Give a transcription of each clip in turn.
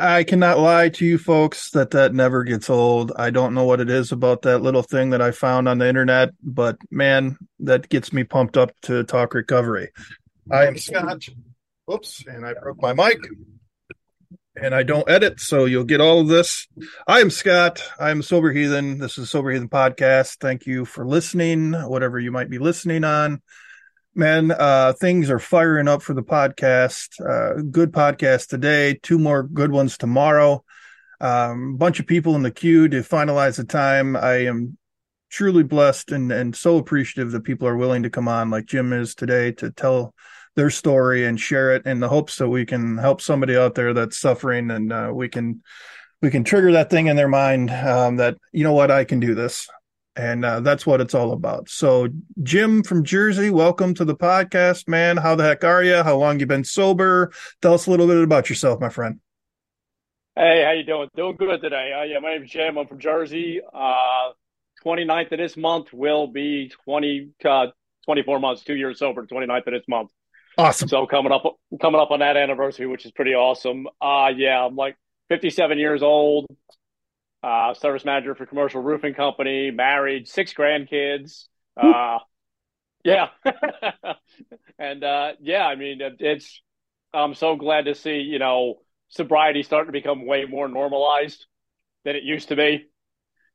I, I, cannot lie to you folks that that never gets old. I don't know what it is about that little thing that I found on the internet, but man, that gets me pumped up to talk recovery. I am Scott. Oops, and I broke my mic. And I don't edit, so you'll get all of this. I am Scott. I'm Sober Heathen. This is Sober Heathen Podcast. Thank you for listening, whatever you might be listening on man uh things are firing up for the podcast. Uh good podcast today. Two more good ones tomorrow. Um bunch of people in the queue to finalize the time. I am truly blessed and and so appreciative that people are willing to come on like jim is today to tell their story and share it in the hopes that we can help somebody out there that's suffering and uh, we can we can trigger that thing in their mind um, that you know what? I can do this and uh, that's what it's all about. So, Jim from Jersey, welcome to the podcast, man. How the heck are you? How long you been sober? Tell us a little bit about yourself, my friend. Hey, how you doing? Doing good today. Uh, yeah, my name's Jim. I'm from Jersey. Uh, 29th of this month will be 20, uh, 24 months, two years sober. 29th of this month. Awesome. So coming up, coming up on that anniversary, which is pretty awesome. Uh, yeah, I'm like 57 years old uh, service manager for commercial roofing company, married, six grandkids. Uh, yeah, and uh, yeah, I mean, it's. I'm so glad to see you know sobriety starting to become way more normalized than it used to be.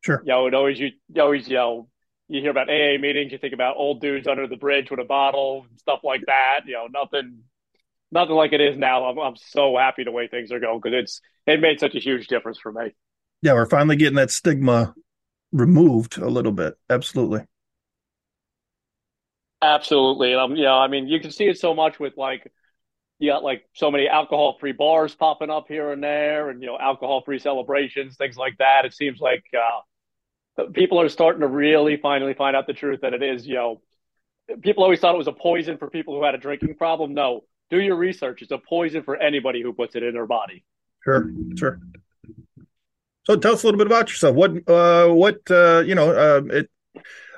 Sure. You know, it always you, you always you know you hear about AA meetings, you think about old dudes under the bridge with a bottle and stuff like that. You know, nothing, nothing like it is now. I'm, I'm so happy the way things are going because it's it made such a huge difference for me yeah, we're finally getting that stigma removed a little bit. Absolutely. Absolutely. Um, you know, I mean, you can see it so much with like, you got like so many alcohol free bars popping up here and there and, you know, alcohol free celebrations, things like that. It seems like uh, people are starting to really finally find out the truth that it is, you know, people always thought it was a poison for people who had a drinking problem. No, do your research. It's a poison for anybody who puts it in their body. Sure, sure. So tell us a little bit about yourself. What, uh, what, uh, you know, uh, it,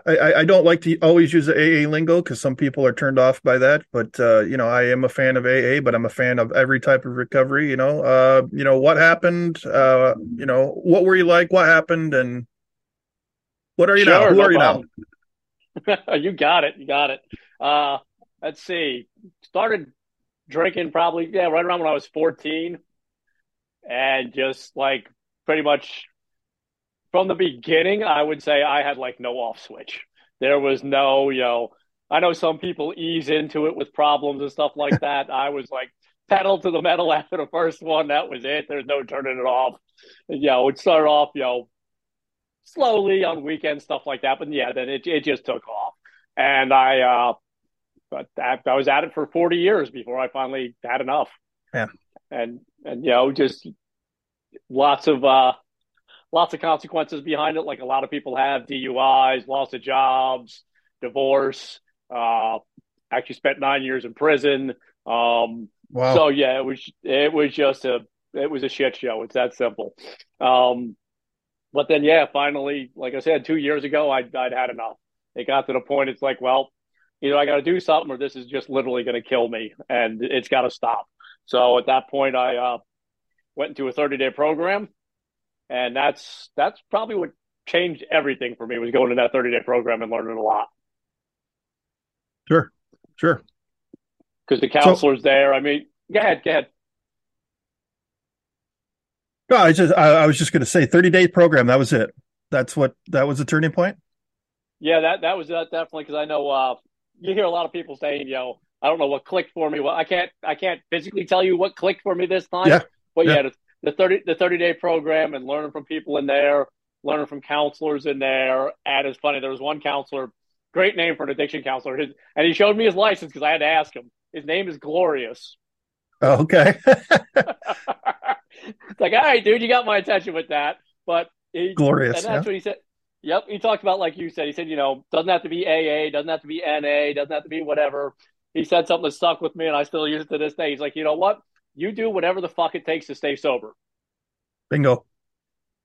I, I don't like to always use the AA lingo because some people are turned off by that. But uh, you know, I am a fan of AA, but I'm a fan of every type of recovery. You know, uh, you know what happened. Uh, you know, what were you like? What happened? And what are you sure, now? Who no are you problem. now? you got it. You got it. Uh, let's see. Started drinking probably yeah right around when I was 14, and just like pretty much from the beginning, I would say I had like no off switch. There was no, you know, I know some people ease into it with problems and stuff like that. I was like pedal to the metal after the first one. That was it. There's no turning it off. You know, it started off, you know, slowly on weekends, stuff like that. But yeah, then it, it just took off. And I, uh, but that, I was at it for 40 years before I finally had enough. Yeah. And, and, you know, just lots of uh, lots of consequences behind it, like a lot of people have DUIs, loss of jobs, divorce. Uh, actually spent nine years in prison. Um, wow. So yeah, it was it was just a it was a shit show. It's that simple. Um, but then yeah, finally, like I said, two years ago, I'd I'd had enough. It got to the point. It's like, well, either I got to do something, or this is just literally going to kill me, and it's got to stop. So at that point, I uh, went into a 30 day program. And that's that's probably what changed everything for me was going to that 30 day program and learning a lot. Sure. Sure. Because the counselor's so, there. I mean, go ahead, go ahead. No, I just I, I was just going to say 30 day program. That was it. That's what that was the turning point. Yeah, that that was that definitely because I know uh, you hear a lot of people saying, you know, I don't know what clicked for me. Well, I can't I can't physically tell you what clicked for me this time. Yeah. But yeah, yeah the, the thirty the thirty day program and learning from people in there, learning from counselors in there. And it's funny, there was one counselor, great name for an addiction counselor, his, and he showed me his license because I had to ask him. His name is Glorious. Oh, okay. it's like, all right, dude, you got my attention with that. But he, glorious. And that's yeah. what he said. Yep, he talked about like you said. He said, you know, doesn't have to be AA, doesn't have to be NA, doesn't have to be whatever. He said something that stuck with me, and I still use it to this day. He's like, you know what? You do whatever the fuck it takes to stay sober. Bingo.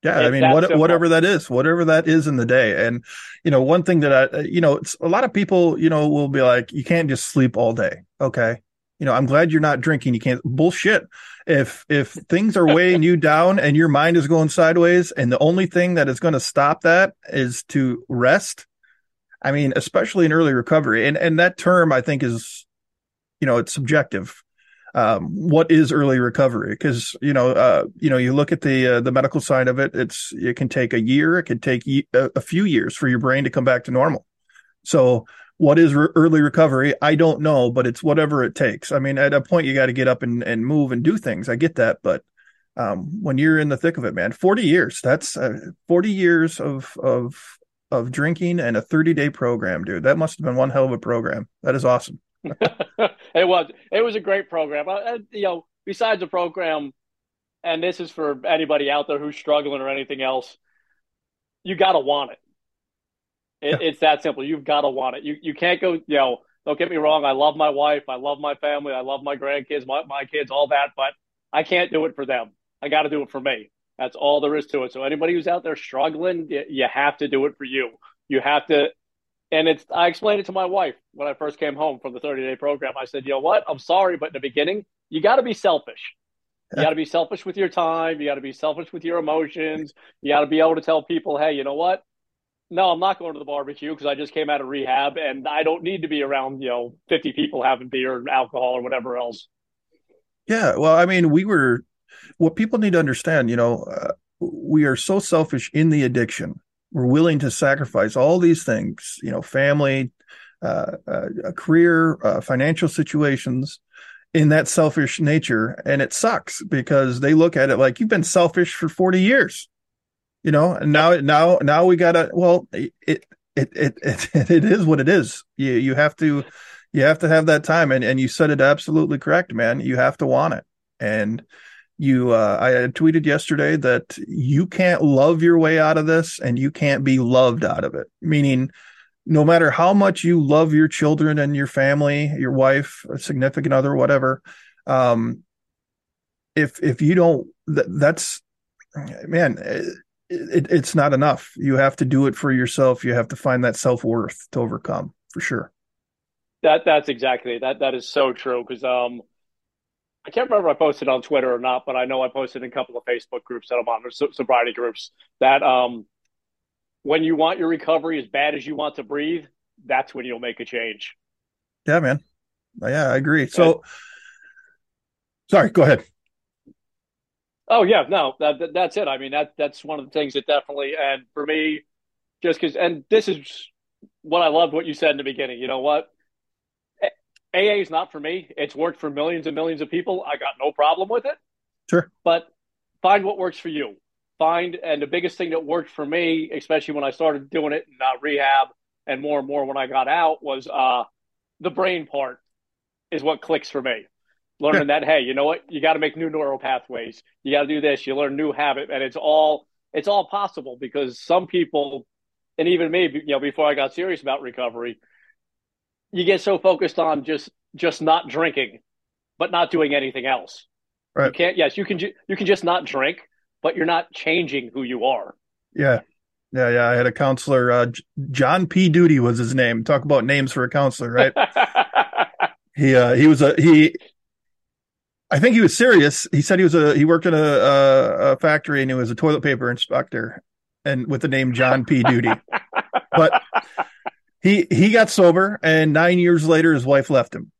Yeah, it's I mean, what, whatever that is, whatever that is in the day, and you know, one thing that I, uh, you know, it's a lot of people, you know, will be like, you can't just sleep all day. Okay, You know, I'm glad you're not drinking. You can't bullshit. If if things are weighing you down and your mind is going sideways, and the only thing that is going to stop that is to rest. I mean, especially in early recovery, and and that term I think is, you know, it's subjective. Um, what is early recovery? Because you know, uh, you know, you look at the uh, the medical side of it. It's it can take a year. It can take a, few years for your brain to come back to normal. So what is re- early recovery? I don't know, but it's whatever it takes. I mean, at a point you got to get up and, and move and do things. I get that, but um, when you're in the thick of it, man, 40 years, that's uh, 40 years of, of, of drinking and a 30 day program, dude. That must have been one hell of a program. That is awesome. it was, it was a great program. Uh, you know, besides the program, and this is for anybody out there who's struggling or anything else, you got to want it. It, yeah. It's that simple. You've got to want it. You you can't go. You know, don't get me wrong. I love my wife. I love my family. I love my grandkids, my my kids, all that. But I can't do it for them. I got to do it for me. That's all there is to it. So anybody who's out there struggling, you have to do it for you. You have to. And it's. I explained it to my wife when I first came home from the 30 day program. I said, you know what? I'm sorry, but in the beginning, you got to be selfish. You got to be selfish with your time. You got to be selfish with your emotions. You got to be able to tell people, hey, you know what? no, I'm not going to the barbecue because I just came out of rehab and I don't need to be around, you know, 50 people having beer and alcohol or whatever else. Yeah. Well, I mean, we were, what people need to understand, you know, uh, we are so selfish in the addiction. We're willing to sacrifice all these things, you know, family, uh, uh, a career, uh, financial situations in that selfish nature. And it sucks because they look at it like you've been selfish for 40 years you know? And now now now we gotta well it it it it, it is what it is. You you have to you have to have that time. And and you said it absolutely correct man. You have to want it. And you uh, i tweeted yesterday that you can't love your way out of this and you can't be loved out of it meaning no matter how much you love your children and your family your wife a significant other whatever um if if you don't that, that's man it, it's not enough. You have to do it for yourself. You have to find that self worth to overcome for sure. That that's exactly that. That is so true because um, I can't remember if I posted on Twitter or not, but I know I posted in a couple of Facebook groups that I'm on, sobriety groups. That um, when you want your recovery as bad as you want to breathe, that's when you'll make a change. Yeah, man. Yeah, I agree. So, and, sorry, go ahead. Oh yeah, no, that, that's it. I mean, that that's one of the things that definitely, and for me, just because, and this is what I loved what you said in the beginning. You know what? AA is not for me. It's worked for millions and millions of people. I got no problem with it. Sure. But find what works for you. Find, and the biggest thing that worked for me, especially when I started doing it in uh, rehab and more and more when I got out, was uh, the brain part is what clicks for me learning that hey you know what you got to make new neural pathways you got to do this you learn new habit and it's all it's all possible because some people and even me you know before i got serious about recovery you get so focused on just just not drinking but not doing anything else. Right. you can't yes you can you can just not drink but you're not changing who you are. Yeah. Yeah yeah. I had a counselor uh, john p. Duty was his name. Talk about names for a counselor right? He uh he was a he I think he was serious. He said he was a he worked in a, a, a factory and he was a toilet paper inspector, and with the name John P. Duty. but he he got sober, and nine years later, his wife left him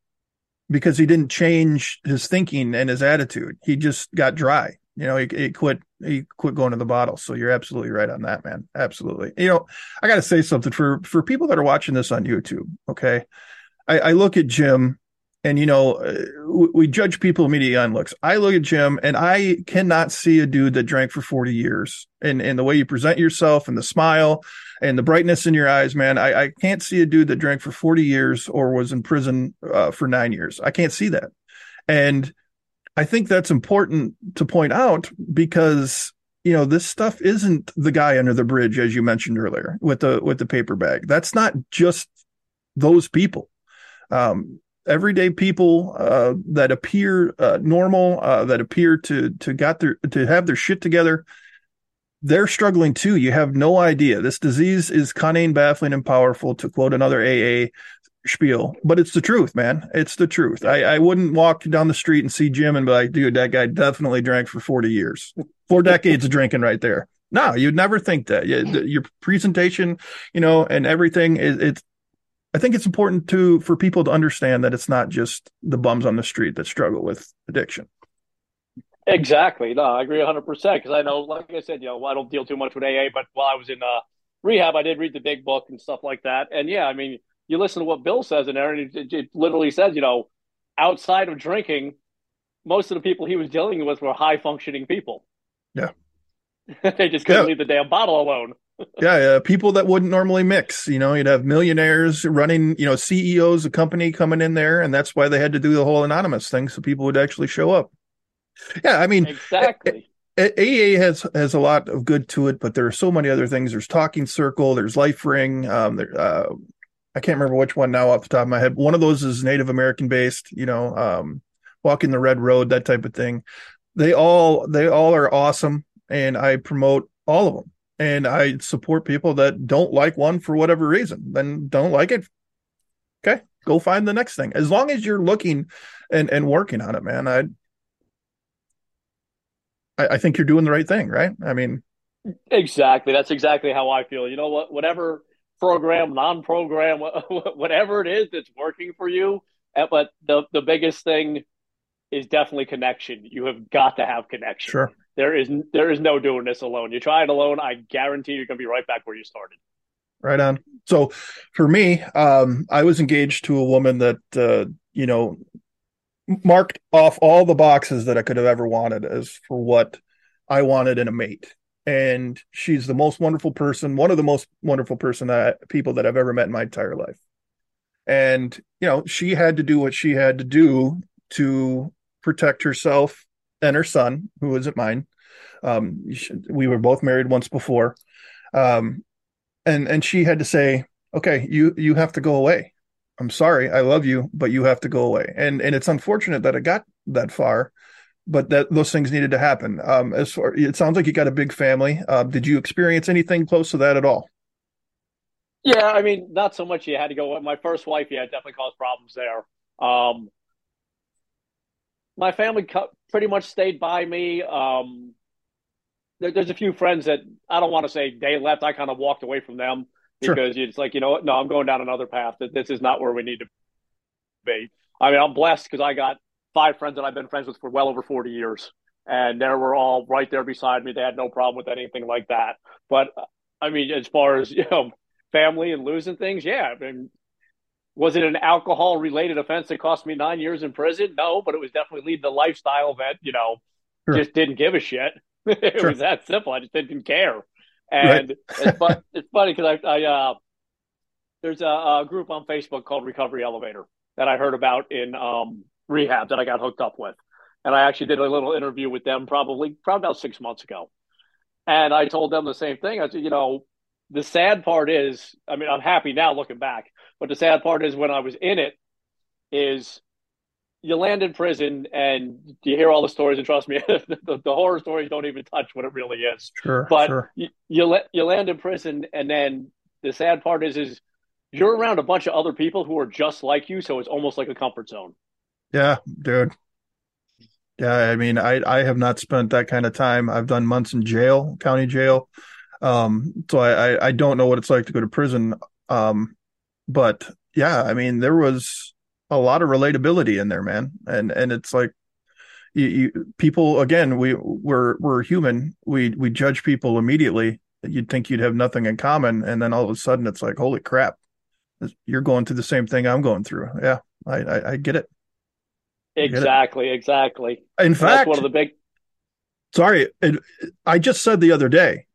because he didn't change his thinking and his attitude. He just got dry. You know, he, he quit he quit going to the bottle. So you're absolutely right on that, man. Absolutely. You know, I got to say something for for people that are watching this on YouTube. Okay, I, I look at Jim and you know uh, we judge people immediately on looks. I look at jim and i cannot see a dude that drank for 40 years. And and the way you present yourself and the smile and the brightness in your eyes man i, I can't see a dude that drank for 40 years or was in prison uh, for nine years. I can't see that. And i think that's important to point out because you know this stuff isn't the guy under the bridge as you mentioned earlier with the with the paper bag. That's not just those people. Um, everyday people uh, that appear uh, normal, uh, that appear to to got their to have their shit together, they're struggling too. You have no idea. This disease is cunning, baffling, and powerful. To quote another AA, spiel, but it's the truth, man. It's the truth. I, I wouldn't walk down the street and see Jim and be like, dude, that guy definitely drank for 40 years, four decades of drinking right there. No, you'd never think that. Your presentation, you know, and everything is it's. I think it's important to for people to understand that it's not just the bums on the street that struggle with addiction. Exactly. No, I agree 100% because I know, like I said, you know, I don't deal too much with AA, but while I was in uh, rehab, I did read the big book and stuff like that. And yeah, I mean, you listen to what Bill says in there, and it, it literally says, you know, outside of drinking, most of the people he was dealing with were high functioning people. Yeah. they just couldn't yeah. leave the damn bottle alone. Yeah, yeah, people that wouldn't normally mix. You know, you'd have millionaires running, you know, CEOs of company coming in there, and that's why they had to do the whole anonymous thing so people would actually show up. Yeah, I mean, exactly. AA has has a lot of good to it, but there are so many other things. There's Talking Circle, there's LifeRing. Um, there, uh, I can't remember which one now off the top of my head. One of those is Native American based. You know, um, Walking the Red Road, that type of thing. They all they all are awesome, and I promote all of them. And I support people that don't like one for whatever reason. Then don't like it. Okay, go find the next thing. As long as you're looking and and working on it, man. I I, I think you're doing the right thing, right? I mean, exactly. That's exactly how I feel. You know what? Whatever program, non-program, whatever it is that's working for you. Eh, but the the biggest thing is definitely connection. You have got to have connection. Sure. There is there is no doing this alone. You try it alone, I guarantee you're going to be right back where you started. Right on. So for me, um, I was engaged to a woman that uh, you know marked off all the boxes that I could have ever wanted as for what I wanted in a mate. And she's the most wonderful person, one of the most wonderful person that people that I've ever met in my entire life. And you know, she had to do what she had to do to protect herself and her son, who isn't mine. Um, we were both married once before, um, and and she had to say, "Okay, you you have to go away. I'm sorry, I love you, but you have to go away. And and it's unfortunate that it got that far, but that those things needed to happen. Um, as far it sounds like you got a big family. Uh, did you experience anything close to that at all? Yeah, I mean, not so much. You had to go. My first wife, yeah, definitely caused problems there. Um, my family pretty much stayed by me. Um, there, there's a few friends that I don't want to say they left. I kind of walked away from them because sure. it's like you know what? No, I'm going down another path. That this is not where we need to be. I mean, I'm blessed because I got five friends that I've been friends with for well over 40 years, and they were all right there beside me. They had no problem with anything like that. But I mean, as far as you know, family and losing things, yeah. I mean, was it an alcohol related offense that cost me nine years in prison? No, but it was definitely leading to lifestyle that you know sure. just didn't give a shit. it sure. was that simple. I just didn't care. And right. it's, fun, it's funny because I, I uh, there's a, a, group on Facebook called Recovery Elevator that I heard about in um, rehab that I got hooked up with, and I actually did a little interview with them probably probably about six months ago, and I told them the same thing. I said, you know, the sad part is, I mean, I'm happy now looking back, but the sad part is when I was in it, is you land in prison and you hear all the stories, and trust me, the, the, horror stories don't even touch what it really is. Sure, but sure. you you, you land in prison, and then the sad part is is you're around a bunch of other people who are just like you, so it's almost like a comfort zone. Yeah, dude. Yeah, I mean, I I have not spent that kind of time. I've done months in jail, county jail. Um, so I, I, I don't know what it's like to go to prison. Um, but yeah, I mean, there was a lot of relatability in there, man. And and it's like you, you people again, we we're we're human. We we judge people immediately. You'd think you'd have nothing in common, and then all of a sudden it's like, holy crap, you're going through the same thing I'm going through. Yeah, I I, I get it. Exactly, exactly. In fact, that's one of the big. Sorry, it, I just said the other day.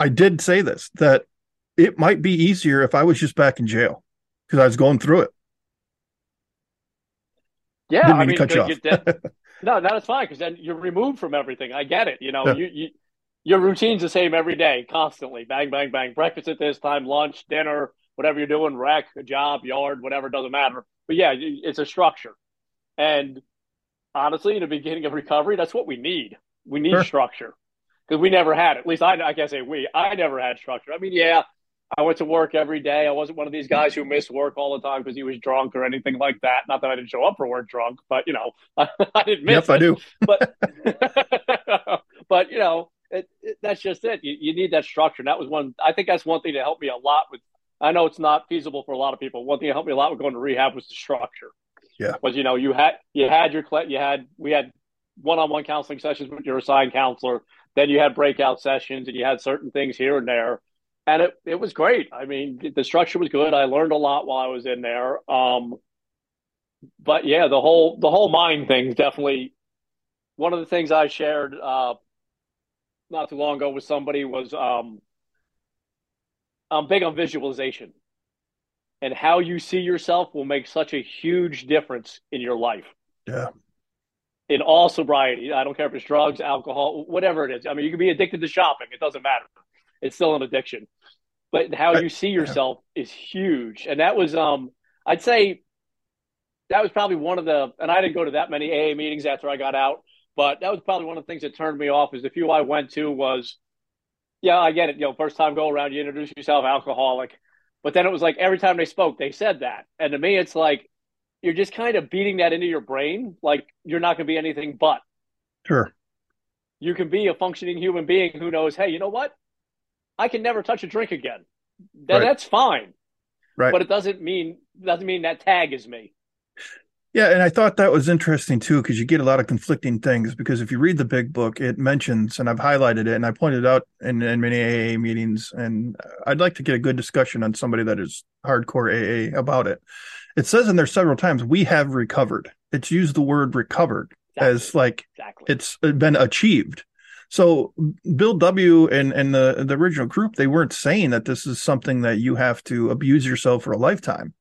I did say this that it might be easier if I was just back in jail because I was going through it. Yeah, I mean, cut you off. no, that's fine because then you're removed from everything. I get it. You know, yeah. you, you your routine's the same every day, constantly. Bang, bang, bang. Breakfast at this time, lunch, dinner, whatever you're doing, rec, a job, yard, whatever, doesn't matter. But yeah, it's a structure. And honestly, in the beginning of recovery, that's what we need. We need sure. structure because we never had it. At least I, I can't say we. I never had structure. I mean, yeah, I went to work every day. I wasn't one of these guys who missed work all the time because he was drunk or anything like that. Not that I didn't show up for work drunk, but you know, I, I didn't miss. It. I do. But but you know, it, it, that's just it. You, you need that structure. And that was one. I think that's one thing that helped me a lot with. I know it's not feasible for a lot of people. One thing that helped me a lot with going to rehab was the structure. Yeah. Was you know you had you had your you had we had one-on-one counseling sessions with your assigned counselor. Then you had breakout sessions, and you had certain things here and there and it, it was great. I mean, the structure was good. I learned a lot while I was in there. Um, but yeah, the whole the whole mind thing definitely. One of the things I shared uh, not too long ago with somebody was um, I'm big on visualization, and how you see yourself will make such a huge difference in your life. Yeah. In all sobriety, I don't care if it's drugs, alcohol, whatever it is. I mean, you can be addicted to shopping; it doesn't matter. It's still an addiction but how you see yourself is huge. And that was, um, I'd say that was probably one of the, and I didn't go to that many AA meetings after I got out, but that was probably one of the things that turned me off is the few I went to was, yeah, I get it. You know, first time go around, you introduce yourself alcoholic, but then it was like every time they spoke, they said that. And to me, it's like, you're just kind of beating that into your brain. Like you're not going to be anything but. Sure. You can be a functioning human being who knows, hey, you know what? I can never touch a drink again. Right. that's fine. Right. But it doesn't mean doesn't mean that tag is me. Yeah, and I thought that was interesting too because you get a lot of conflicting things. Because if you read the big book, it mentions, and I've highlighted it, and I pointed out in, in many AA meetings, and I'd like to get a good discussion on somebody that is hardcore AA about it. It says in there several times, "We have recovered." It's used the word "recovered" exactly. as like exactly. it's been achieved. So Bill W and and the the original group they weren't saying that this is something that you have to abuse yourself for a lifetime.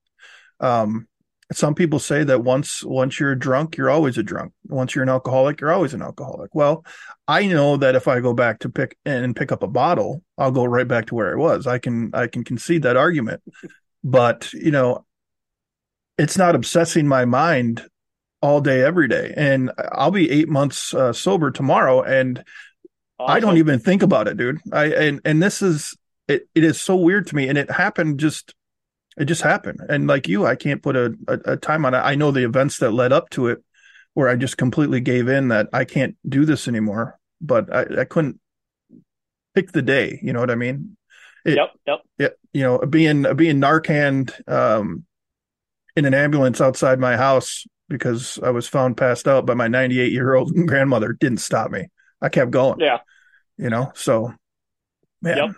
Um, some people say that once once you're drunk, you're always a drunk. Once you're an alcoholic, you're always an alcoholic. Well, I know that if I go back to pick and pick up a bottle, I'll go right back to where I was. I can I can concede that argument, but you know, it's not obsessing my mind all day every day. And I'll be eight months uh, sober tomorrow, and Awesome. I don't even think about it, dude. I and and this is it. It is so weird to me, and it happened just. It just happened, and like you, I can't put a, a, a time on it. I know the events that led up to it, where I just completely gave in that I can't do this anymore. But I, I couldn't pick the day. You know what I mean? It, yep. Yep. Yeah. You know, being being Narcan um, in an ambulance outside my house because I was found passed out by my 98 year old grandmother didn't stop me. I kept going. Yeah. You know, so man. Yep.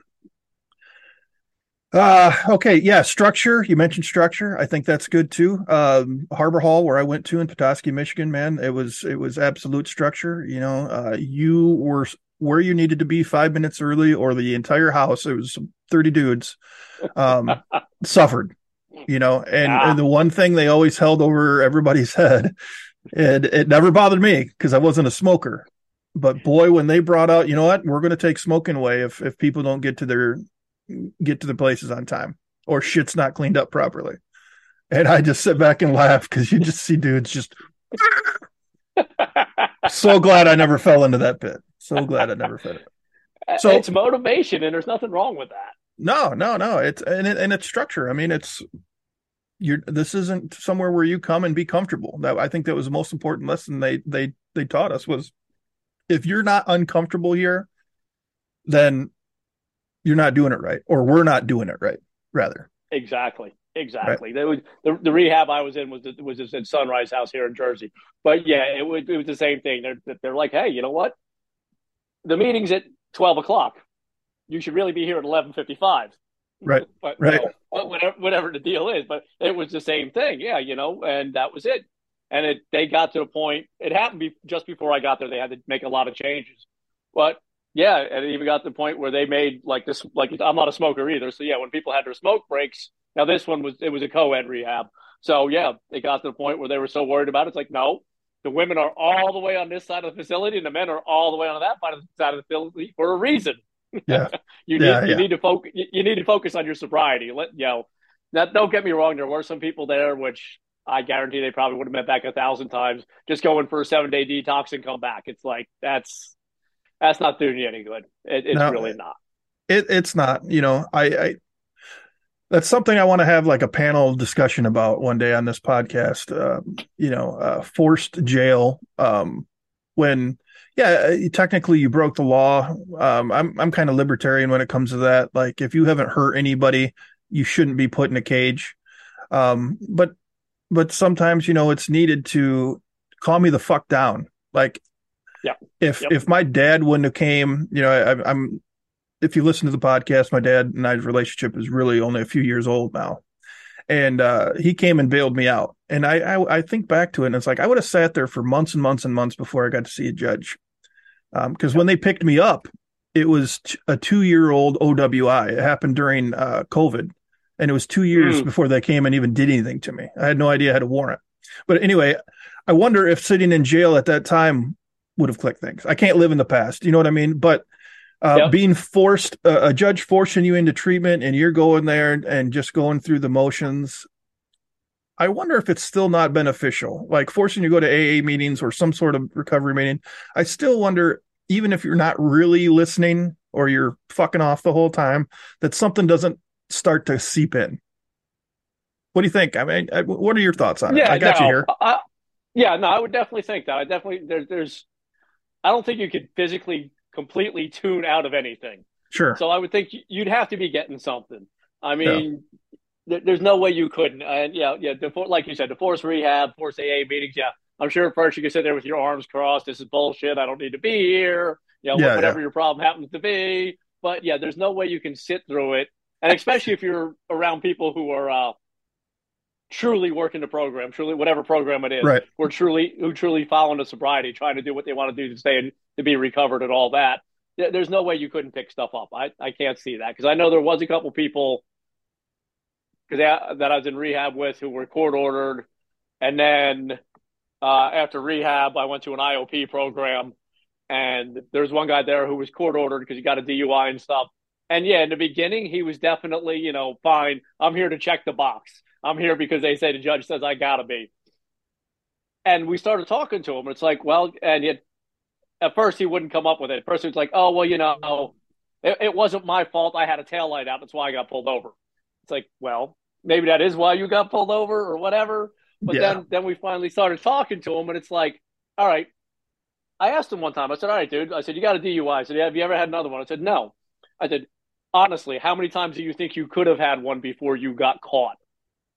Uh, okay, yeah, structure. You mentioned structure. I think that's good too. Um, Harbor Hall, where I went to in Petoskey, Michigan, man, it was it was absolute structure. You know, uh, you were where you needed to be five minutes early, or the entire house. It was thirty dudes. Um, suffered. You know, and, and the one thing they always held over everybody's head, and it never bothered me because I wasn't a smoker but boy, when they brought out, you know what, we're going to take smoking away if if people don't get to their get to the places on time or shit's not cleaned up properly. And I just sit back and laugh because you just see dudes just. so glad I never fell into that pit. So glad I never fell. Uh, so it's motivation, and there's nothing wrong with that. No, no, no. It's and it, and it's structure. I mean, it's you're. This isn't somewhere where you come and be comfortable. That I think that was the most important lesson they they they taught us was if you're not uncomfortable here, then you're not doing it right, or we're not doing it right. Rather, exactly, exactly. Right. Was, the the rehab I was in was was just in Sunrise House here in Jersey. But yeah, it was it was the same thing. They're they're like, hey, you know what? The meeting's at twelve o'clock. You should really be here at eleven fifty five. Right. But, right. You know, whatever whatever the deal is, but it was the same thing. Yeah, you know, and that was it and it they got to a point. It happened be, just before I got there. They had to make a lot of changes, but yeah, and it even got to the point where they made like this. Like I'm not a smoker either, so yeah, when people had their smoke breaks, now this one was it was a co-ed rehab, so yeah, it got to the point where they were so worried about it. It's like no, the women are all the way on this side of the facility, and the men are all the way on that side of the facility for a reason. Yeah, you need yeah, you need to focus. You need to focus on your sobriety. Let you know. Now, don't get me wrong. There were some people there which I guarantee they probably would have met back a thousand times just going for a seven day detox and come back. It's like that's that's not doing you any good. It, it's no, really not. It, it's not. You know, I, I that's something I want to have like a panel discussion about one day on this podcast. Uh, you know, uh, forced jail. Um, when, yeah, technically you broke the law. Um, I'm I'm kind of libertarian when it comes to that. Like, if you haven't hurt anybody, you shouldn't be put in a cage. Um, but but sometimes you know it's needed to calm me the fuck down. Like, yeah, if yep. if my dad wouldn't have came, you know, I, I'm if you listen to the podcast, my dad and I's relationship is really only a few years old now. And uh, he came and bailed me out. And I, I, I think back to it, and it's like I would have sat there for months and months and months before I got to see a judge. Because um, when they picked me up, it was a two year old OWI. It happened during uh, COVID, and it was two years mm. before they came and even did anything to me. I had no idea I had a warrant. But anyway, I wonder if sitting in jail at that time would have clicked things. I can't live in the past. You know what I mean? But uh, yep. being forced uh, a judge forcing you into treatment and you're going there and just going through the motions i wonder if it's still not beneficial like forcing you to go to aa meetings or some sort of recovery meeting i still wonder even if you're not really listening or you're fucking off the whole time that something doesn't start to seep in what do you think i mean what are your thoughts on yeah, it i got no, you here I, yeah no i would definitely think that i definitely there's there's i don't think you could physically completely tune out of anything. Sure. So I would think you'd have to be getting something. I mean, yeah. there's no way you couldn't. And yeah, yeah, the, like you said, the force rehab, force AA meetings. Yeah, I'm sure at first you could sit there with your arms crossed. This is bullshit. I don't need to be here. You know, yeah, whatever yeah. your problem happens to be. But yeah, there's no way you can sit through it, and especially if you're around people who are uh, truly working the program, truly whatever program it is, right. who are truly who truly following the sobriety, trying to do what they want to do to stay and to be recovered and all that. There's no way you couldn't pick stuff up. I, I can't see that because I know there was a couple people because that I was in rehab with who were court ordered, and then uh, after rehab, I went to an IOP program, and there's one guy there who was court ordered because he got a DUI and stuff. And yeah, in the beginning, he was definitely, you know, fine. I'm here to check the box. I'm here because they say the judge says I gotta be. And we started talking to him. It's like, well, and yet at first he wouldn't come up with it. At first he was like, oh, well, you know, it, it wasn't my fault. I had a tail light out. That's why I got pulled over. It's like, well, maybe that is why you got pulled over or whatever. But yeah. then, then we finally started talking to him, and it's like, all right. I asked him one time. I said, "All right, dude." I said, "You got a DUI." I said, "Have you ever had another one?" I said, "No." I said, "Honestly, how many times do you think you could have had one before you got caught?"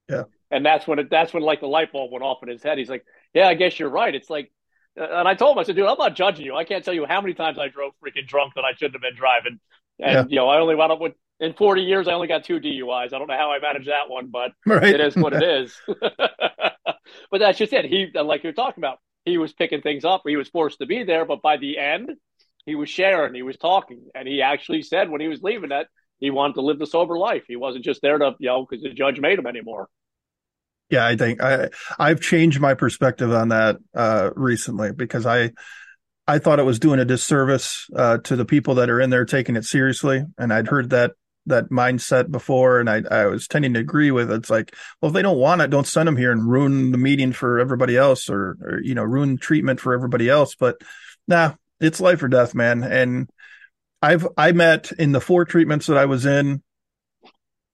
Yeah. And that's when it, that's when like the light bulb went off in his head. He's like, "Yeah, I guess you're right." It's like, uh, and I told him, I said, "Dude, I'm not judging you. I can't tell you how many times I drove freaking drunk that I shouldn't have been driving." And yeah. you know, I only wound up with in 40 years, I only got two DUIs. I don't know how I managed that one, but right. it is what it is. but that's just it. He, like you're talking about, he was picking things up. He was forced to be there, but by the end, he was sharing. He was talking, and he actually said when he was leaving that he wanted to live the sober life. He wasn't just there to, you know, because the judge made him anymore. Yeah, I think I I've changed my perspective on that uh, recently because I I thought it was doing a disservice uh, to the people that are in there taking it seriously, and I'd heard that that mindset before, and I I was tending to agree with it. It's like, well, if they don't want it, don't send them here and ruin the meeting for everybody else, or, or you know, ruin treatment for everybody else. But nah, it's life or death, man. And I've I met in the four treatments that I was in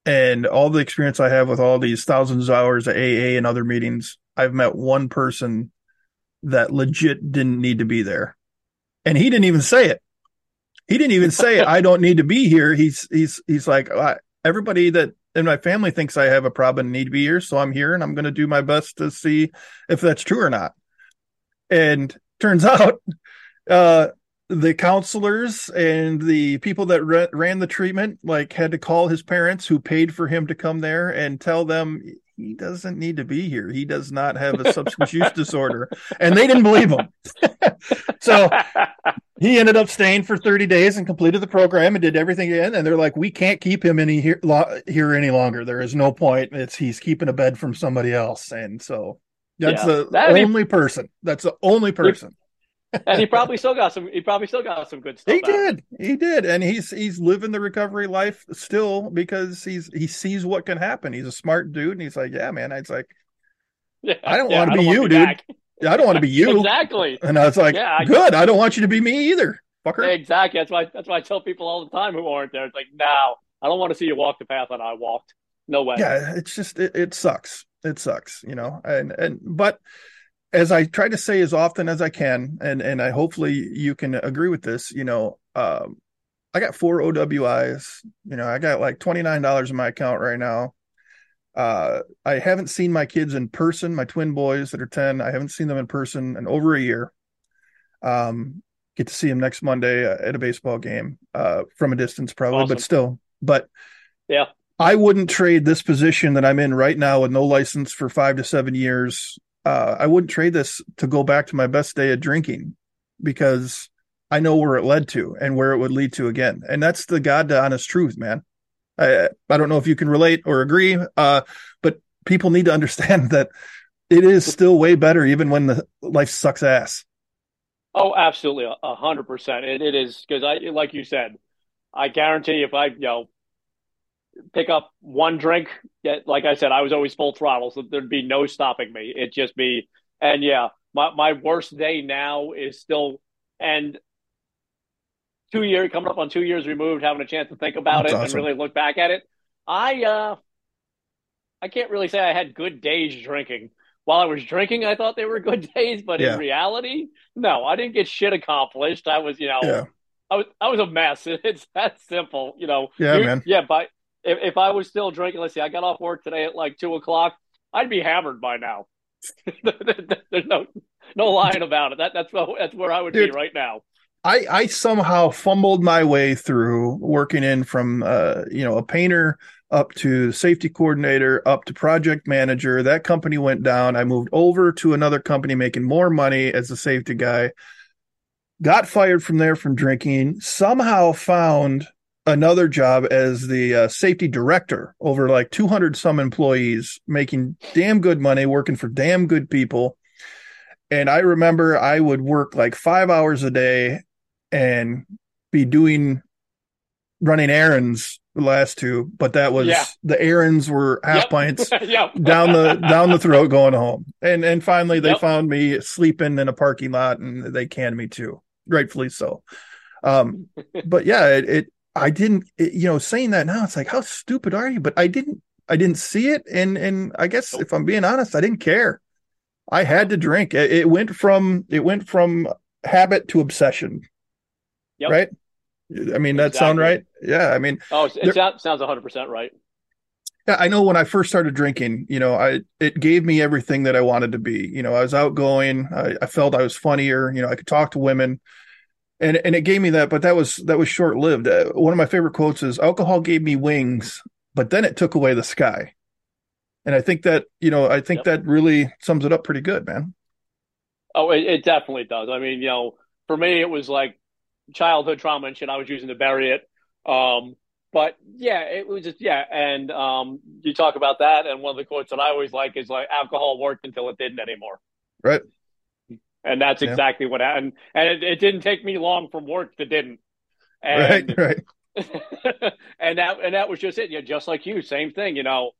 and all the experience I have with all these thousands of hours of AA and other meetings, I've met one person that legit didn't need to be there. And he didn't even say it. He didn't even say I don't need to be here. He's, he's, he's like, everybody that in my family thinks I have a problem and need to be here. So I'm here and I'm going to do my best to see if that's true or not. And turns out, uh, the counselors and the people that re- ran the treatment like had to call his parents who paid for him to come there and tell them he doesn't need to be here. He does not have a substance use disorder. And they didn't believe him. So he ended up staying for 30 days and completed the program and did everything in and they're like we can't keep him any here, lo- here any longer. There is no point. It's he's keeping a bed from somebody else. And so that's yeah, the only be- person. That's the only person and he probably still got some. He probably still got some good stuff. He did. He did, and he's he's living the recovery life still because he's he sees what can happen. He's a smart dude, and he's like, yeah, man. It's like, yeah, I don't yeah, want to be you, dude. I don't want to be you. exactly. And I was like, yeah, I, good. I don't want you to be me either, fucker. Exactly. That's why. That's why I tell people all the time who aren't there. It's like, no, I don't want to see you walk the path that I walked. No way. Yeah, it's just it, it sucks. It sucks, you know. And and but as I try to say as often as I can, and and I hopefully you can agree with this, you know, um, I got four OWIs. You know, I got like twenty nine dollars in my account right now. Uh, I haven't seen my kids in person, my twin boys that are 10. I haven't seen them in person in over a year. Um, get to see them next Monday at a baseball game, uh, from a distance probably, awesome. but still, but yeah, I wouldn't trade this position that I'm in right now with no license for five to seven years. Uh, I wouldn't trade this to go back to my best day of drinking because I know where it led to and where it would lead to again. And that's the God to honest truth, man. I, I don't know if you can relate or agree, uh, but people need to understand that it is still way better even when the life sucks ass. Oh, absolutely, a hundred percent. It it is because I, like you said, I guarantee if I, you know, pick up one drink, like I said, I was always full throttle, so there'd be no stopping me. It'd just be, and yeah, my my worst day now is still, and two years coming up on two years removed, having a chance to think about That's it awesome. and really look back at it. I uh I can't really say I had good days drinking. While I was drinking, I thought they were good days, but yeah. in reality, no, I didn't get shit accomplished. I was, you know, yeah. I was I was a mess. It's that simple, you know. Yeah, man. Yeah, but if, if I was still drinking, let's see, I got off work today at like two o'clock, I'd be hammered by now. There's no no lying about it. That that's that's where I would Dude, be right now. I I somehow fumbled my way through working in from uh you know a painter up to safety coordinator up to project manager. That company went down. I moved over to another company making more money as a safety guy. Got fired from there from drinking. Somehow found another job as the uh, safety director over like 200 some employees, making damn good money, working for damn good people. And I remember I would work like five hours a day and be doing running errands the last two, but that was yeah. the errands were half yep. pints yep. down the down the throat going home. And and finally they yep. found me sleeping in a parking lot and they canned me too. Rightfully so. Um but yeah, it, it I didn't eh, you know saying that now it's like how stupid are you? But I didn't I didn't see it and and I guess if I'm being honest, I didn't care. I had to drink. It, went from it went from habit to obsession Yep. Right. I mean, that exactly. sound right? Yeah. I mean, oh, it there, sounds 100% right. Yeah. I know when I first started drinking, you know, I, it gave me everything that I wanted to be. You know, I was outgoing. I, I felt I was funnier. You know, I could talk to women and, and it gave me that, but that was, that was short lived. Uh, one of my favorite quotes is alcohol gave me wings, but then it took away the sky. And I think that, you know, I think yep. that really sums it up pretty good, man. Oh, it, it definitely does. I mean, you know, for me, it was like childhood trauma and shit I was using to bury it. Um, but yeah, it was just yeah, and um, you talk about that, and one of the quotes that I always like is like alcohol worked until it didn't anymore. Right. And that's yeah. exactly what happened. And it, it, didn't take me long from work to didn't. And, right. Right. and that and that was just it. Yeah, just like you, same thing. You know,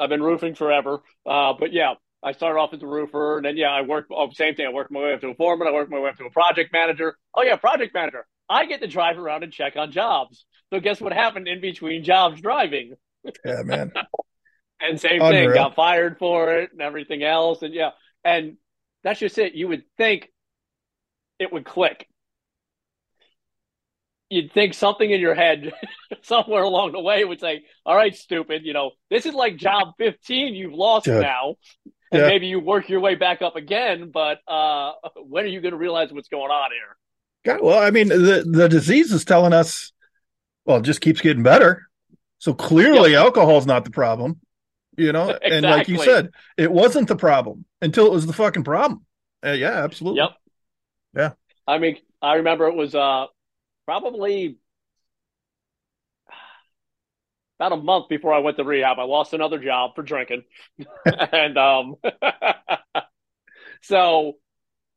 I've been roofing forever, uh, but yeah, I started off as a roofer, and then yeah, I worked. Oh, same thing. I worked my way up to a foreman. I worked my way up to a project manager. Oh yeah, project manager. I get to drive around and check on jobs. So guess what happened in between jobs driving? Yeah, man. and same Unreal. thing. Got fired for it and everything else. And yeah, and that's just it. You would think it would click. You'd think something in your head somewhere along the way would say, "All right, stupid. You know, this is like job 15 you've lost now and yeah. maybe you work your way back up again. But uh, when are you going to realize what's going on here? God, well, I mean, the the disease is telling us, well, it just keeps getting better. So clearly, yep. alcohol is not the problem, you know. exactly. And like you said, it wasn't the problem until it was the fucking problem. Uh, yeah, absolutely. Yep. Yeah. I mean, I remember it was uh, probably about a month before I went to rehab, I lost another job for drinking. and um, so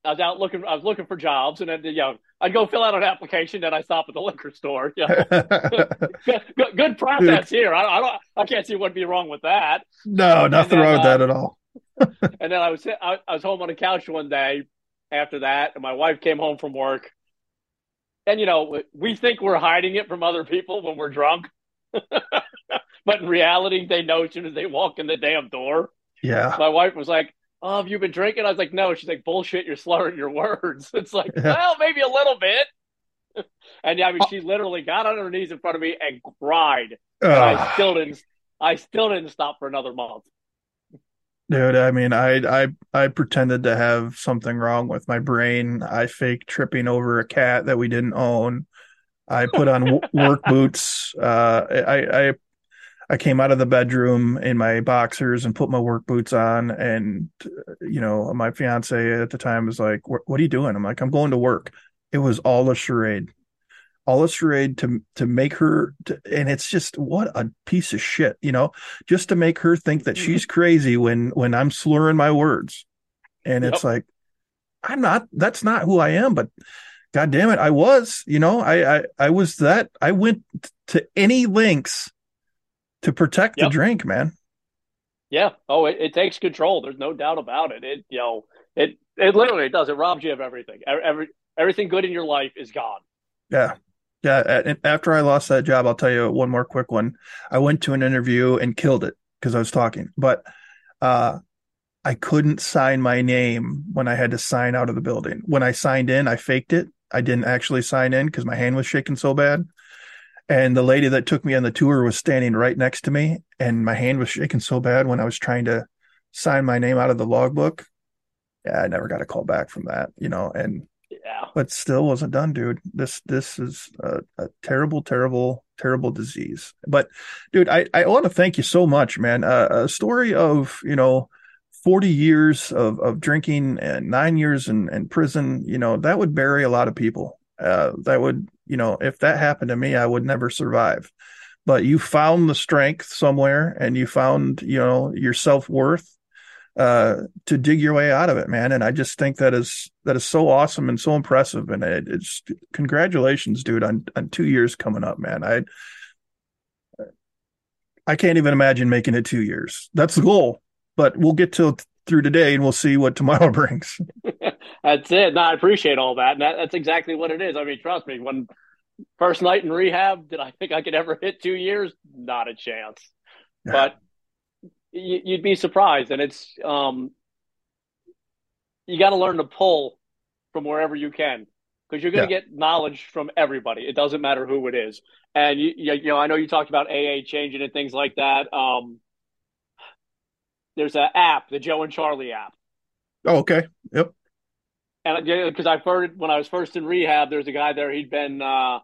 I was out looking, I was looking for jobs and then, you know, I'd go fill out an application, then I stop at the liquor store. Know? good, good, process Dude. here. I, I, don't, I can't see what'd be wrong with that. No, nothing then, wrong with that uh, at all. and then I was, I, I was home on the couch one day after that, and my wife came home from work. And, you know, we think we're hiding it from other people when we're drunk. but in reality, they know as soon as they walk in the damn door. Yeah. My wife was like, "Oh, have you been drinking?" I was like, "No." She's like, "Bullshit, you're slurring your words." It's like, well, maybe a little bit. and yeah, I mean, she literally got on her knees in front of me and cried. And I still didn't. I still didn't stop for another month. Dude, I mean, I I I pretended to have something wrong with my brain. I faked tripping over a cat that we didn't own. I put on work boots. Uh, I I I came out of the bedroom in my boxers and put my work boots on. And you know, my fiance at the time was like, "What are you doing?" I'm like, "I'm going to work." It was all a charade, all a charade to to make her. To, and it's just what a piece of shit, you know, just to make her think that she's mm-hmm. crazy when when I'm slurring my words. And it's Yep. like, I'm not. That's not who I am. But God damn it, I was. You know, I I I was that. I went to any lengths to protect the drink, man. Yeah. Oh, it, it takes control. There's no doubt about it. It you know it it literally does. It robs you of everything. Every everything good in your life is gone. Yeah. Yeah. After I lost that job, I'll tell you one more quick one. I went to an interview and killed it because I was talking, but uh, I couldn't sign my name when I had to sign out of the building. When I signed in, I faked it. I didn't actually sign in because my hand was shaking so bad. And the lady that took me on the tour was standing right next to me, and my hand was shaking so bad when I was trying to sign my name out of the logbook. Yeah, I never got a call back from that, you know, and Yeah. but still wasn't done, dude. This this is a, a terrible, terrible, terrible disease. But dude, I I want to thank you so much, man. Uh, a story of you know. 40 years of, of drinking and nine years in, in prison, you know, that would bury a lot of people. Uh, that would, you know, if that happened to me, I would never survive. But you found the strength somewhere and you found, you know, your self worth uh, to dig your way out of it, man. And I just think that is that is so awesome and so impressive. And it, it's congratulations, dude, on on two years coming up, man. I I can't even imagine making it two years. That's the goal, but we'll get to through today and we'll see what tomorrow brings. That's it. No, I appreciate all that. And that, that's exactly what it is. I mean, trust me, when first night in rehab, did I think I could ever hit two years? Not a chance. Yeah. But you, you'd be surprised. And it's, um, you got to learn to pull from wherever you can because you're going to get knowledge from everybody. It doesn't matter who it is. And you, you, you know, I know you talked about AA changing and things like that. Um, there's an app, the Joe and Charlie app. Oh, okay. Yep. And because I've heard when I was first in rehab, there's a guy there. He'd been uh,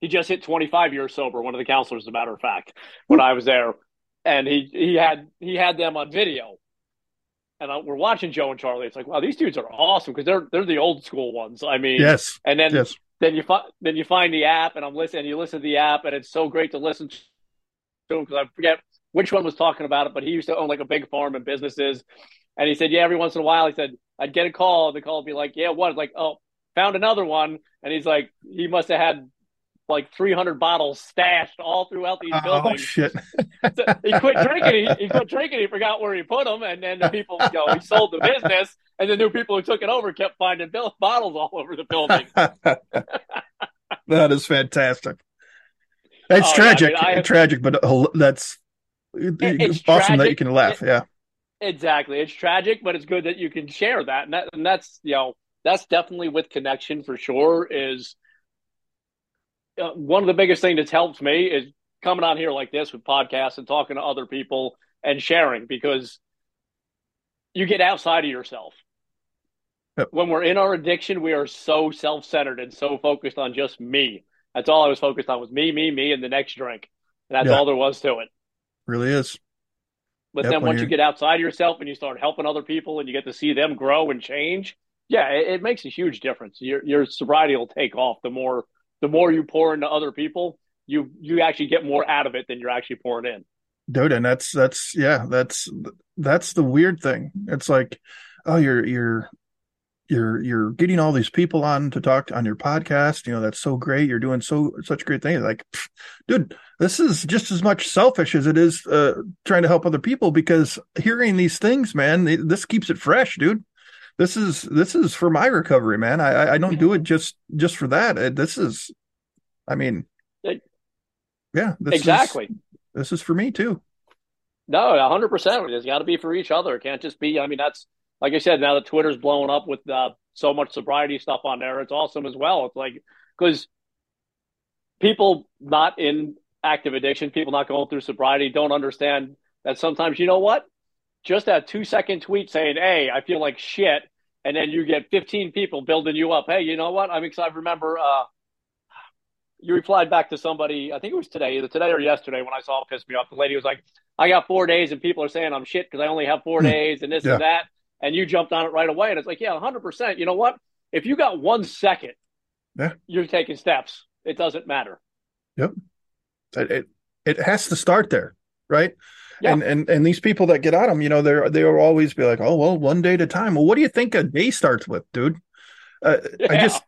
he just hit 25 years sober. One of the counselors, as a matter of fact, when I was there, and he he had he had them on video. And I, we're watching Joe and Charlie. It's like, wow, these dudes are awesome because they're they're the old school ones. I mean, Yes. And then Yes. then you find then you find the app, and I'm listening. You listen to the app, and it's so great to listen to because I forget which one was talking about it, but he used to own like a big farm and businesses. And he said, yeah, every once in a while, he said, I'd get a call, and the call would be like, yeah, what? Like, oh, found another one. And he's like, he must have had like 300 bottles stashed all throughout these Oh buildings. shit. So he quit drinking. He, he quit drinking. He forgot where he put them. And then the people, you know, he sold the business. And the new people who took it over kept finding bill- bottles all over the building. that is fantastic. It's Oh, yeah, tragic, I mean, have- tragic, but that's it's awesome that you can laugh. yeah, Exactly. It's tragic, but it's good that you can share that. And, that, and that's, you know, that's definitely with connection for sure is uh, one of the biggest things that's helped me is coming on here like this with podcasts and talking to other people and sharing because you get outside of yourself. Yep. When we're in our addiction, we are so self-centered and so focused on just me. That's all I was focused on was me, me, me, and the next drink. And that's Yeah. all there was to it. really is. But Yep, then once you get outside yourself and you start helping other people and you get to see them grow and change, yeah, it, it makes a huge difference. Your your sobriety will take off the more the more you pour into other people. You you actually get more out of it than you're actually pouring in. dude and that's that's yeah that's that's the weird thing it's like oh you're you're you're you're getting all these people on to talk on your podcast you know that's so great you're doing so such great things like pff, dude this is just as much selfish as it is uh trying to help other people because hearing these things man it- this keeps it fresh dude this is this is for my recovery man i I- don't do it just just for that Uh, this is i mean yeah this is- exactly. this is for me too. No, hundred percent. It's got to be for each other. It can't just be. I mean, that's like I said. Now that Twitter's blowing up with uh, so much sobriety stuff on there, it's awesome as well. It's like because people not in active addiction, people not going through sobriety, don't understand that sometimes you know what, just that two second tweet saying, "Hey, I feel like shit," and then you get fifteen people building you up. Hey, you know what? I'm excited. Remember, uh, you replied back to somebody, I think it was today, either today or yesterday, when I saw it piss me off. The lady was like, I got four days and people are saying I'm shit because I only have four hmm. days and this yeah. and that. And you jumped on it right away. And it's like, yeah, 100%. You know what? If you got one second, yeah. you're taking steps. It doesn't matter. Yep. It, it, it has to start there, right? Yeah. And, and and these people that get at them, you know, they're they will always be like, oh well, one day at a time. Well, what do you think a day starts with, dude? Uh, yeah. I just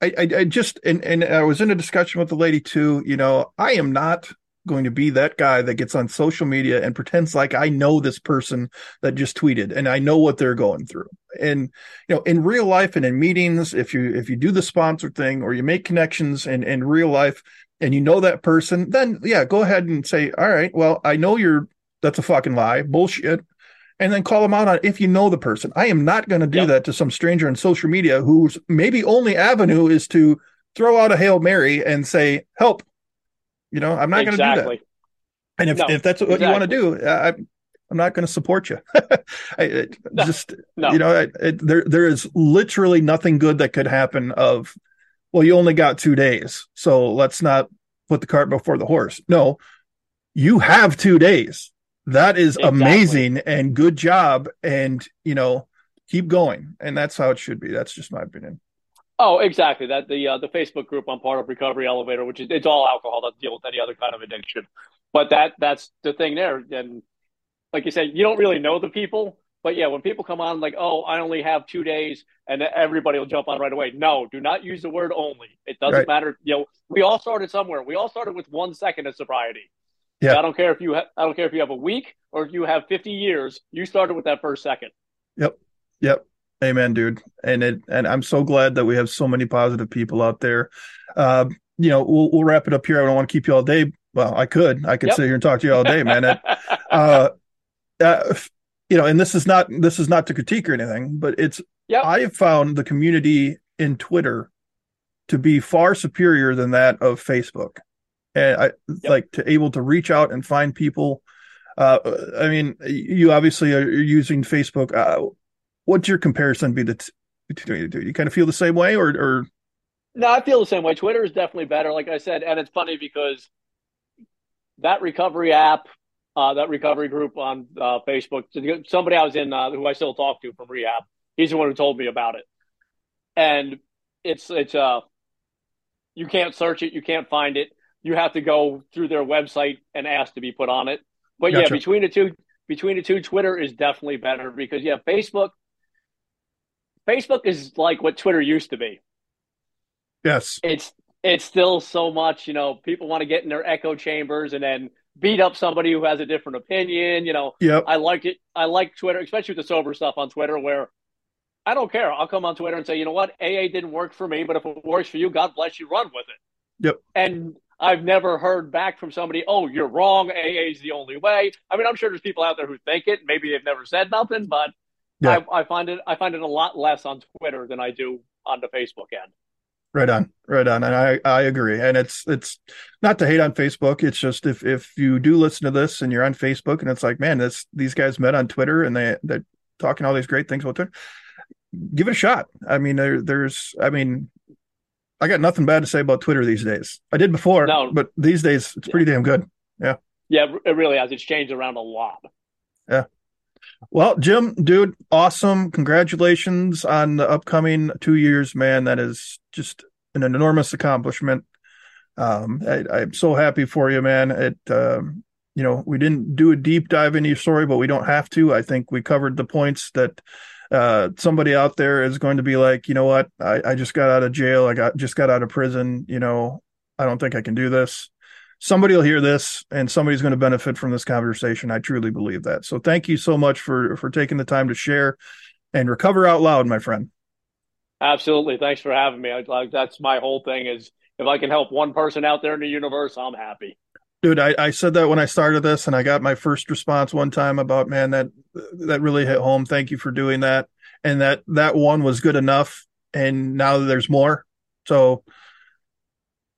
I, I, I just and, and I was in a discussion with the lady too. You know, I am not going to be that guy that gets on social media and pretends like I know this person that just tweeted and I know what they're going through. And you know, in real life and in meetings, if you if you do the sponsor thing or you make connections in in real life and you know that person, then yeah, go ahead and say, all right, well, I know you're that's a fucking lie, bullshit and then call them out on if you know the person. I am not going to do yep. that to some stranger on social media whose maybe only avenue is to throw out a Hail Mary and say, help. You know, I'm not exactly. going to do that. And if, no, if that's what exactly. you want to do, I, I'm not going to support you. I, no, just, no. you know, it, there, there is literally nothing good that could happen of, well, you only got two days. So let's not put the cart before the horse. No, you have two days that is exactly. amazing and good job and you know keep going and that's how it should be that's just my opinion oh exactly that the uh, the facebook group i'm part of recovery elevator which is it's all alcohol doesn't deal with any other kind of addiction but that that's the thing there and like you said you don't really know the people but yeah when people come on like oh i only have two days and everybody will jump on right away no do not use the word only it doesn't right. matter you know we all started somewhere we all started with one second of sobriety yeah. I don't care if you ha- I don't care if you have a week or if you have 50 years. You started with that first second. Yep. Yep. Amen, dude. And it and I'm so glad that we have so many positive people out there. Uh, you know, we'll we'll wrap it up here. I don't want to keep you all day. Well, I could. I could yep. sit here and talk to you all day, man. It, uh, uh, you know, and this is not this is not to critique or anything, but it's yep. I have found the community in Twitter to be far superior than that of Facebook and I yep. like to able to reach out and find people. Uh, I mean, you obviously are using Facebook. Uh, what's your comparison be the between the two? You kind of feel the same way, or, or? No, I feel the same way. Twitter is definitely better, like I said, and it's funny because that recovery app, uh, that recovery group on uh, Facebook, somebody I was in uh, who I still talk to from rehab, he's the one who told me about it, and it's it's uh, you can't search it, you can't find it you have to go through their website and ask to be put on it. But gotcha. yeah, between the two, between the two, Twitter is definitely better because yeah, Facebook, Facebook is like what Twitter used to be. Yes, it's it's still so much. You know, people want to get in their echo chambers and then beat up somebody who has a different opinion. You know, yep. I like it. I like Twitter, especially with the sober stuff on Twitter, where I don't care. I'll come on Twitter and say, you know what, AA didn't work for me, but if it works for you, God bless you, run with it. Yep. And I've never heard back from somebody, oh, you're wrong. AA is the only way. I mean, I'm sure there's people out there who think it. Maybe they've never said nothing, but yeah. I, I, find it I find it a lot less on Twitter than I do on the Facebook end. Right on, right on, and I I agree. And it's it's not to hate on Facebook. It's just if if you do listen to this and you're on Facebook and it's like, man, this these guys met on Twitter and they they're talking all these great things about Twitter. Give it a shot. I mean, there, there's I mean, I got nothing bad to say about Twitter these days. I did before, no. but these days it's pretty damn good. Yeah. Yeah, it really has. It's changed around a lot. Yeah. Well, Jim, dude, awesome. Congratulations on the upcoming two years, man. That is just an enormous accomplishment. Um, I, am so happy for you, man. It, um, you know, we didn't do a deep dive into your story, but we don't have to. I think we covered the points that uh, somebody out there is going to be like, you know what, I, I just got out of jail, I got just got out of prison, you know, I don't think I can do this. Somebody will hear this, and somebody's going to benefit from this conversation. I truly believe that. So, thank you so much for for taking the time to share and recover out loud, my friend. Absolutely, thanks for having me. I, like that's my whole thing is if I can help one person out there in the universe, I'm happy. Dude, I, I said that when I started this and I got my first response one time about, man, that, that really hit home. Thank you for doing that. And that, that one was good enough. And now there's more. So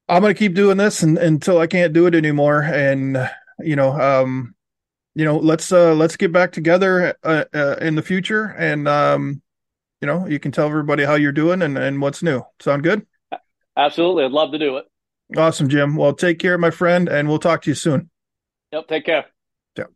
I'm going to keep doing this and, until I can't do it anymore. And, you know, um, you know, let's, uh, let's get back together, uh, uh, in the future. And, um, you know, you can tell everybody how you're doing and, and what's new. Sound good? Absolutely. I'd love to do it. Awesome, Jim. Well, take care, my friend, and we'll talk to you soon. Yep. Take care.